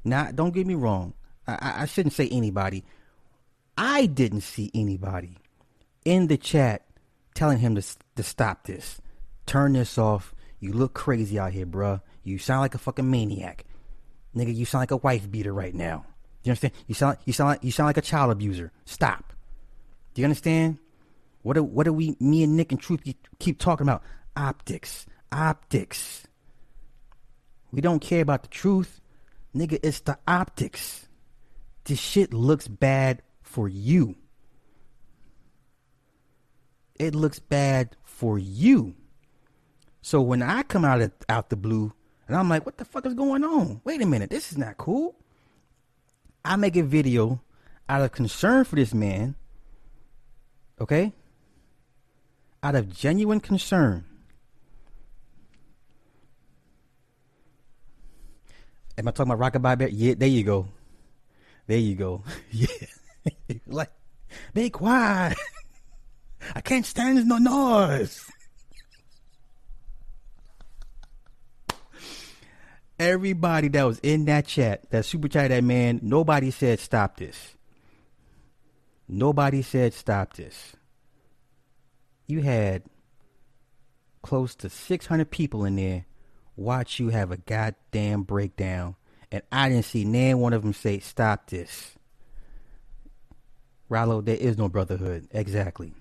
Now, don't get me wrong. I, I shouldn't say anybody. I didn't see anybody in the chat telling him to, to stop this. Turn this off. You look crazy out here, bruh. You sound like a fucking maniac. Nigga, you sound like a wife beater right now. Do you understand? You sound you sound like you sound like a child abuser. Stop. Do you understand? What do what do we me and Nick and Truth keep, talking about? Optics. Optics. We don't care about the truth. Nigga, it's the optics. This shit looks bad for you. It looks bad for you. So when I come out of, out the blue and I'm like, what the fuck is going on? Wait a minute, this is not cool. I make a video out of concern for this man. Okay? Out of genuine concern. Am I talking about Rockabye Bear? Yeah, there you go. There you go. yeah. like, be quiet. I can't stand no noise. Everybody that was in that chat, that super chat, that man, nobody said stop this. Nobody said stop this. You had close to 600 people in there watch you have a goddamn breakdown, and I didn't see none one of them say stop this. Rollo, there is no brotherhood. Exactly.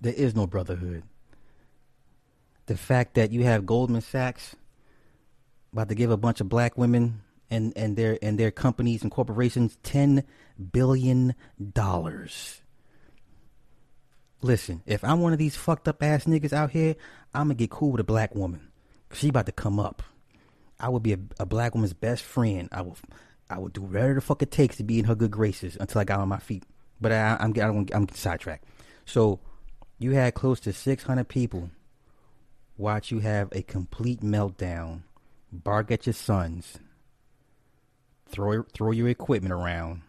There is no brotherhood. The fact that you have Goldman Sachs about to give a bunch of black women and, and their and their companies and corporations ten billion dollars. Listen, if I'm one of these fucked up ass niggas out here, I'm gonna get cool with a black woman. She about to come up. I would be a, a black woman's best friend. I will, I would do whatever the fuck it takes to be in her good graces until I got on my feet. But I, I'm getting, I'm getting sidetracked. So you had close to 600 people watch you have a complete meltdown, bark at your sons, throw throw your equipment around,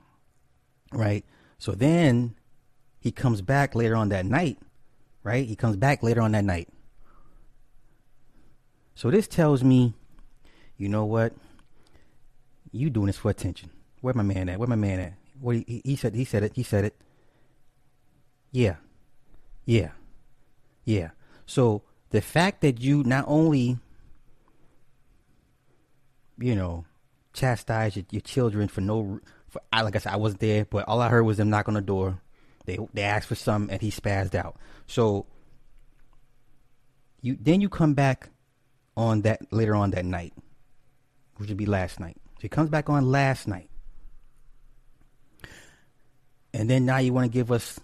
right? So then he comes back later on that night, right? He comes back later on that night. So this tells me, you know what? You doing this for attention. Where my man at? Where my man at? What he, he said? He said it. He said it. Yeah, yeah, yeah. So the fact that you not only, you know, chastise your, your children for no, for I like I said, I wasn't there, but all I heard was them knock on the door. They they asked for some, and he spazzed out. So you then you come back on that later on that night, which would be last night. So he comes back on last night. And then now you want to give us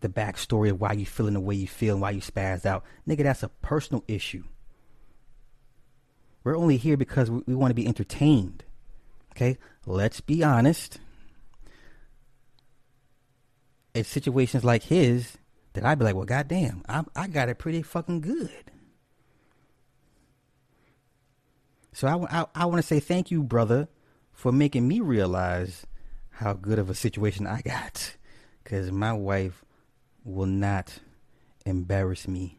the backstory of why you feeling the way you feel and why you spazzed out. Nigga, that's a personal issue. We're only here because we, we want to be entertained. Okay? Let's be honest. It's situations like his that I'd be like, well, goddamn, I, I got it pretty fucking good. So I, I, I want to say thank you, brother, for making me realize how good of a situation I got. Because my wife will not embarrass me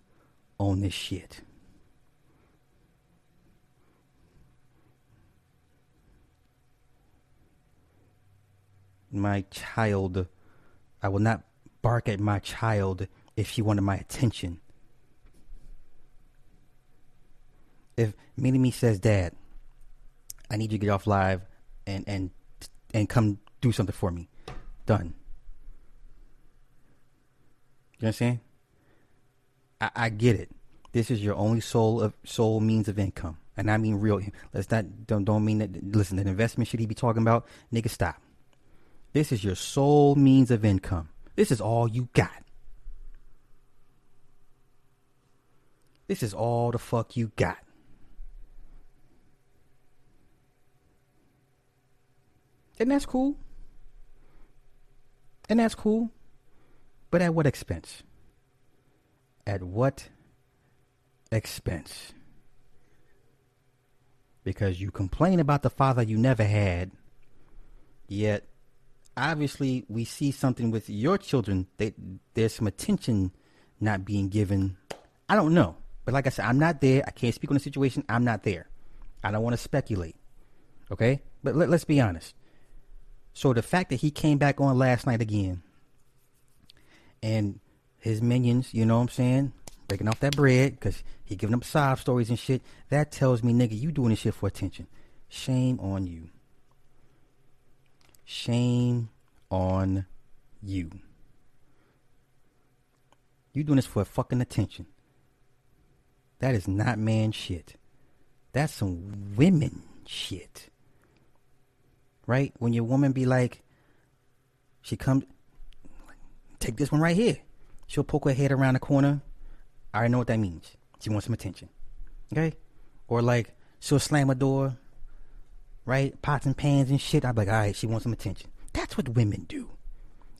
on this shit. My child I will not bark at my child if she wanted my attention. If Mini Me says, Dad, I need you to get off live and and and come do something for me. Done. You saying? I, I get it. This is your only sole of sole means of income. And I mean real let's not don't don't mean that listen, that investment should he be talking about, nigga stop. This is your sole means of income. This is all you got. This is all the fuck you got. And that's cool. And that's cool. But at what expense? At what expense? Because you complain about the father you never had, yet obviously we see something with your children there's some attention not being given. I don't know. But like I said, I'm not there. I can't speak on the situation. I'm not there. I don't want to speculate. Okay? But let, let's be honest. So the fact that he came back on last night again and his minions, you know what I'm saying, breaking off that bread because he giving up sob stories and shit, that tells me, nigga, you doing this shit for attention. Shame on you. Shame on you. You doing this for fucking attention. That is not man shit. That's some women shit. Right? When your woman be like, she comes, take this one right here. She'll poke her head around the corner. I already know what that means. She wants some attention. Okay? Or like, she'll slam a door, right? Pots and pans and shit. I'm like, all right, she wants some attention. That's what women do.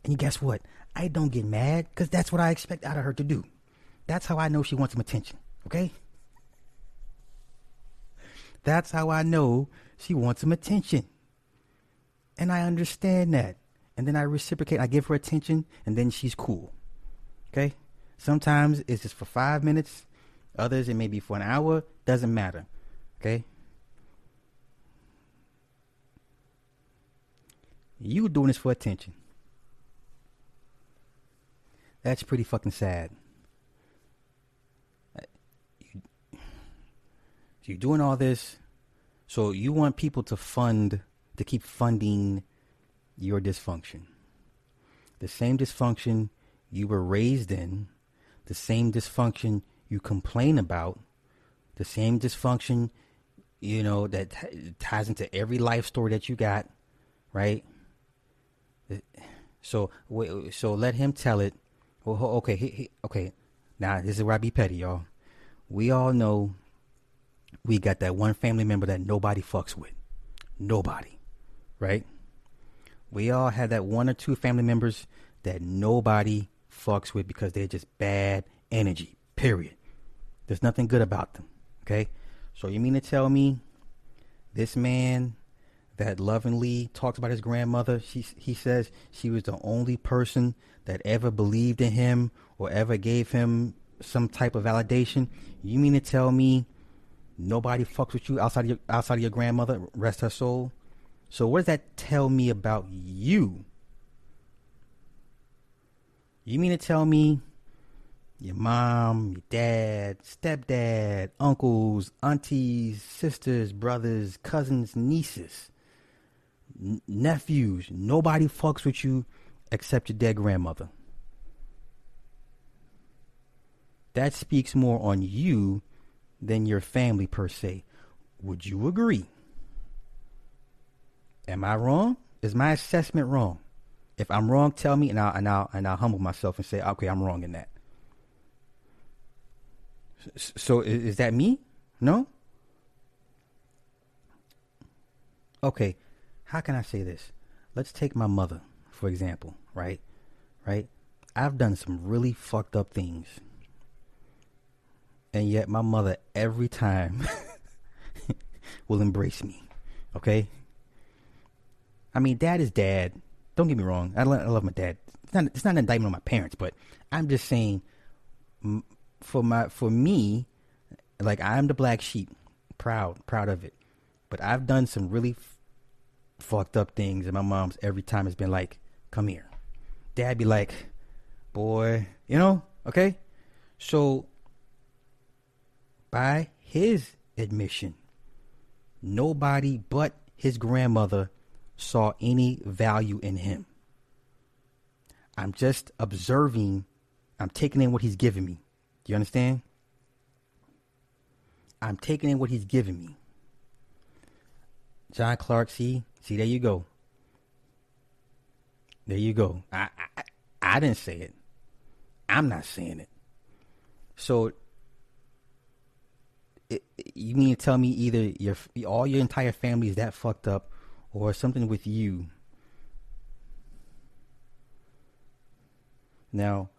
And you guess what? I don't get mad because that's what I expect out of her to do. That's how I know she wants some attention. Okay? That's how I know she wants some attention. And I understand that. And then I reciprocate. I give her attention, and then she's cool. Okay? Sometimes it's just for five minutes. Others, it may be for an hour. Doesn't matter. Okay? You doing this for attention. That's pretty fucking sad. Uh, You're doing all this, so you want people to fund, to keep funding your dysfunction. The same dysfunction you were raised in, the same dysfunction you complain about, the same dysfunction, you know, that ties into every life story that you got, right? So, so let him tell it. Well, okay, he, he, okay. Now this is where I be petty, y'all. We all know we got that one family member that nobody fucks with. Nobody. Right? We all have that one or two family members that nobody fucks with because they're just bad energy. Period. There's nothing good about them. Okay? So you mean to tell me this man that lovingly talks about his grandmother, she, he says she was the only person that ever believed in him or ever gave him some type of validation. You mean to tell me nobody fucks with you outside of your outside of your grandmother, rest her soul. So what does that tell me about you? You mean to tell me your mom, your dad, stepdad, uncles, aunties, sisters, brothers, cousins, nieces, nephews, nobody fucks with you except your dead grandmother. That speaks more on you than your family per se. Would you agree? Am I wrong? Is my assessment wrong? If I'm wrong, tell me, and I'll and I'll and I'll humble myself and say, okay, I'm wrong in that. So is that me? No. Okay, how can I say this? Let's take my mother for example, right? Right? I've done some really fucked up things and yet my mother every time will embrace me. Okay? I mean, dad is dad. Don't get me wrong. I, lo- I love my dad. It's not, it's not an indictment on my parents, but I'm just saying, for my for me, like I'm the black sheep, proud, proud of it. But I've done some really fucked up things, and my mom's every time has been like, "Come here," dad be like, boy, you know, okay? So, by his admission, nobody but his grandmother saw any value in him. I'm just observing, I'm taking in what he's giving me. Do you understand? I'm taking in what he's giving me. John Clark, see, see, there you go. There you go. I, I, I didn't say it. I'm not saying it. So, it, you mean to tell me either your all your entire family is that fucked up, or something with you? Now,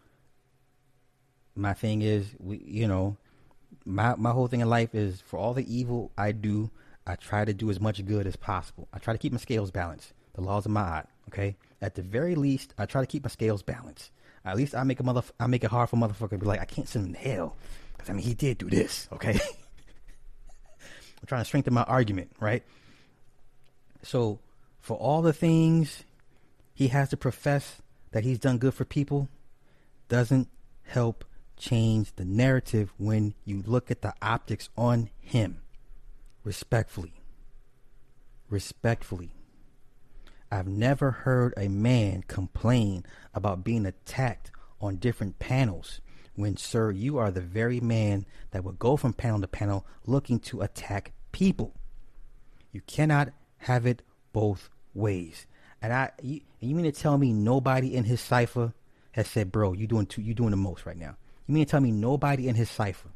my thing is, we, you know, my my whole thing in life is for all the evil I do, I try to do as much good as possible. I try to keep my scales balanced. The laws of Ma'at, okay? At the very least, I try to keep my scales balanced. At least I make a mother, I make it hard for motherfucker to be like, I can't send him to hell. Because, I mean, he did do this, okay? I'm trying to strengthen my argument, right? So, for all the things he has to profess that he's done good for people, doesn't help change the narrative when you look at the optics on him. Respectfully. Respectfully. I've never heard a man complain about being attacked on different panels when, sir, you are the very man that would go from panel to panel looking to attack people. You cannot have it both ways. And I, you, you mean to tell me nobody in his cipher has said, "Bro, you doing too, you doing the most right now"? You mean to tell me nobody in his cipher?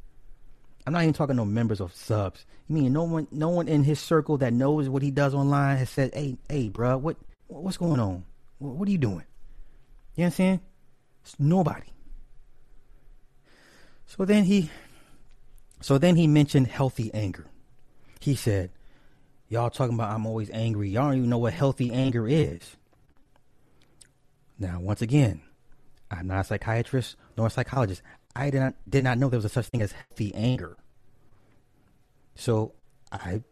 I'm not even talking no members of subs. You mean no one, no one in his circle that knows what he does online has said, "Hey, hey, bro, what, what's going on? What, are you doing?" You know what I'm saying? It's nobody. So then he, so then he mentioned healthy anger. He said, "Y'all talking about I'm always angry. Y'all don't even know what healthy anger is." Now, once again, I'm not a psychiatrist nor a psychologist. I did not did not know there was a such thing as healthy anger. So I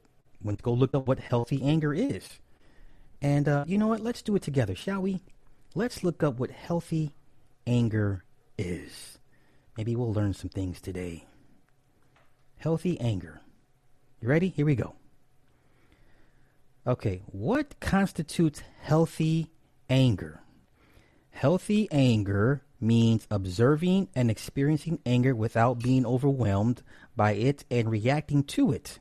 went to go look up what healthy anger is. And uh, you know what? Let's do it together, shall we? Let's look up what healthy anger is. Maybe we'll learn some things today. Healthy anger. You ready? Here we go. Okay, what constitutes healthy anger? Healthy anger means observing and experiencing anger without being overwhelmed by it and reacting to it.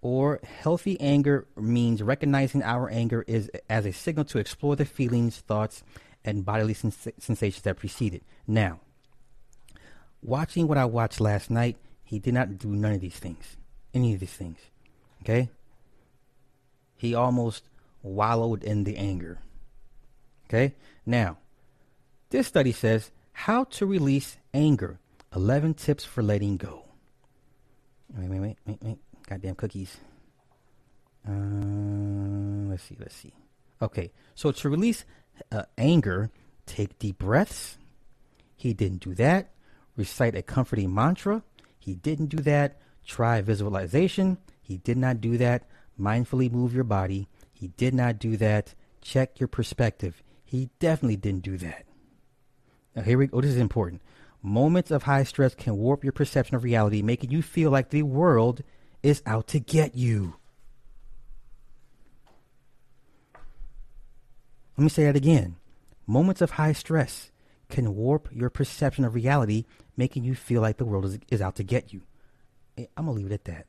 Or healthy anger means recognizing our anger is as a signal to explore the feelings, thoughts, and bodily sens- sensations that precede it. Now, watching what I watched last night, he did not do none of these things. Any of these things. Okay? He almost wallowed in the anger. Okay? Now, this study says how to release anger 11 tips for letting go. Wait, wait, wait, wait, wait. Goddamn cookies. Uh, let's see, let's see. Okay, so to release uh, anger, take deep breaths. He didn't do that. Recite a comforting mantra. He didn't do that. Try visualization. He did not do that. Mindfully move your body. He did not do that. Check your perspective. He definitely didn't do that. Now, here we go. This is important. Moments of high stress can warp your perception of reality, making you feel like the world is out to get you. Let me say that again. Moments of high stress can warp your perception of reality, making you feel like the world is, is out to get you. Eh, I'm going to leave it at that.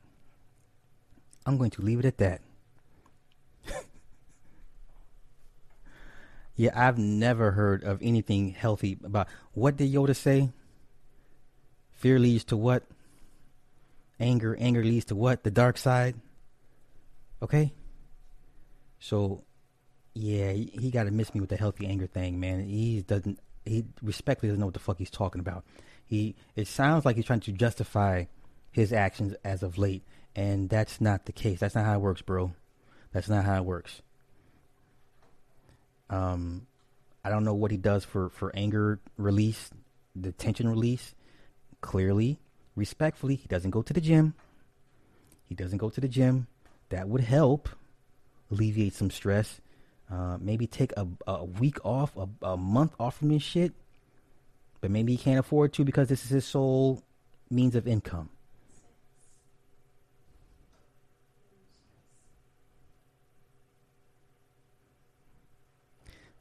I'm going to leave it at that. Yeah, I've never heard of anything healthy about what did Yoda say? Fear leads to what? Anger, anger leads to what? The dark side. Okay? So yeah, he, got to miss me with the healthy anger thing, man. He doesn't he respectfully doesn't know what the fuck he's talking about. He it sounds like he's trying to justify his actions as of late, and that's not the case. That's not how it works, bro. That's not how it works. Um, I don't know what he does for, for anger release, the tension release. Clearly, respectfully, he doesn't go to the gym. He doesn't go to the gym. That would help alleviate some stress. Uh, maybe take a, a week off, a, a month off from this shit. But maybe he can't afford to because this is his sole means of income.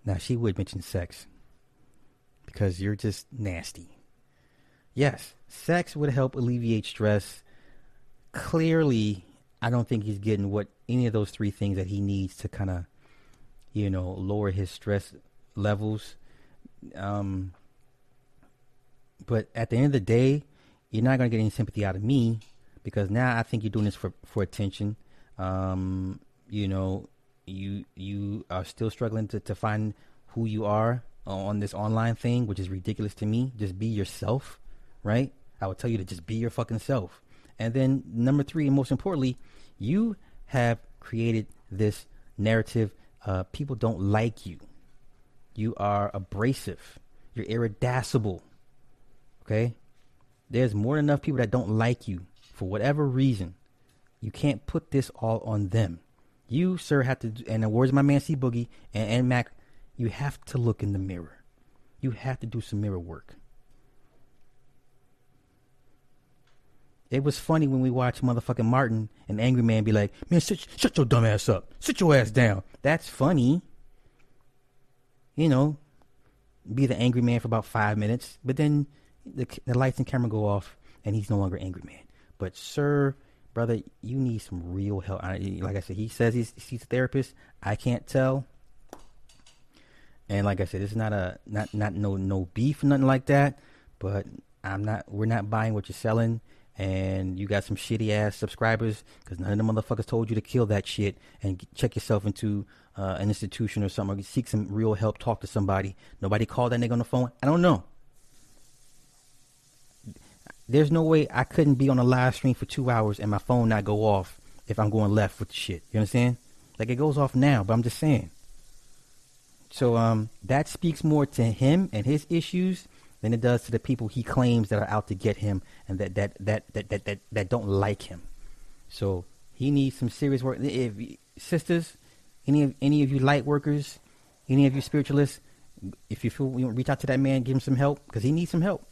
Now, she would mention sex because you're just nasty. Yes, sex would help alleviate stress. Clearly, I don't think he's getting what any of those three things that he needs to kind of, you know, lower his stress levels. Um, but at the end of the day, you're not going to get any sympathy out of me because now I think you're doing this for for attention. Um, you know, you you are still struggling to, to find who you are on this online thing, which is ridiculous to me. Just be yourself, right? I would tell you to just be your fucking self. And then number three, and most importantly, you have created this narrative. Uh, people don't like you. You are abrasive. You're irascible. Okay? There's more than enough people that don't like you for whatever reason. You can't put this all on them. You, sir, have to, and the words of my man C Boogie and, and Mac, you have to look in the mirror. You have to do some mirror work. It was funny when we watched motherfucking Martin and Angry Man be like, man, sit, shut your dumb ass up. Sit your ass down. That's funny. You know, be the angry man for about five minutes, but then the, the lights and camera go off and he's no longer angry man. But, sir, brother, you need some real help. I, like I said, he says he's, he's a therapist. I can't tell. And like I said, it's not a not not no no beef, nothing like that. But I'm not. We're not buying what you're selling. And you got some shitty ass subscribers because none of the motherfuckers told you to kill that shit and check yourself into uh, an institution or something. Or seek some real help. Talk to somebody. Nobody called that nigga on the phone. I don't know. There's no way I couldn't be on a live stream for two hours and my phone not go off if I'm going left with the shit. You understand? Like it goes off now, but I'm just saying. So um, that speaks more to him and his issues than it does to the people he claims that are out to get him and that that that that that that, that don't like him. So he needs some serious work. If sisters, any of any of you light workers, any of you spiritualists, if you feel you reach out to that man, give him some help because he needs some help.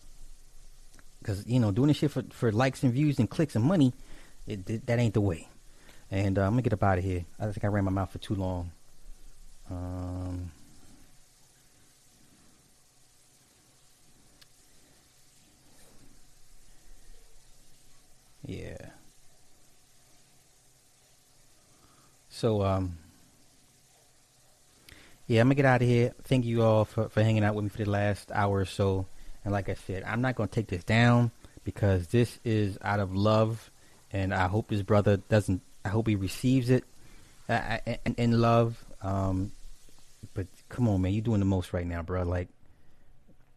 Because you know, doing this shit for, for likes and views and clicks and money, it, it, that ain't the way. And uh, I'm gonna get up out of here. I think I ran my mouth for too long. Um, Yeah. So um yeah, I'm gonna get out of here. Thank you all for, for hanging out with me for the last hour or so. And like I said, I'm not gonna take this down because this is out of love, and I hope his brother doesn't. I hope he receives it uh, in, in love. Um, but come on, man, you're doing the most right now, bro. Like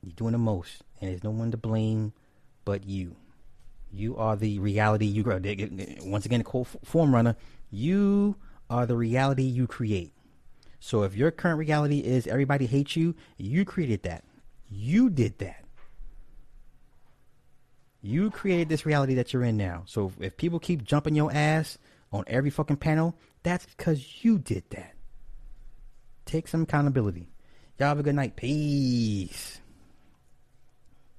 you're doing the most, and there's no one to blame but you. You are the reality you grow. Once again, a quote form runner. You are the reality you create. So if your current reality is everybody hates you, you created that. You did that. You created this reality that you're in now. So if people keep jumping your ass on every fucking panel, that's because you did that. Take some accountability. Y'all have a good night. Peace.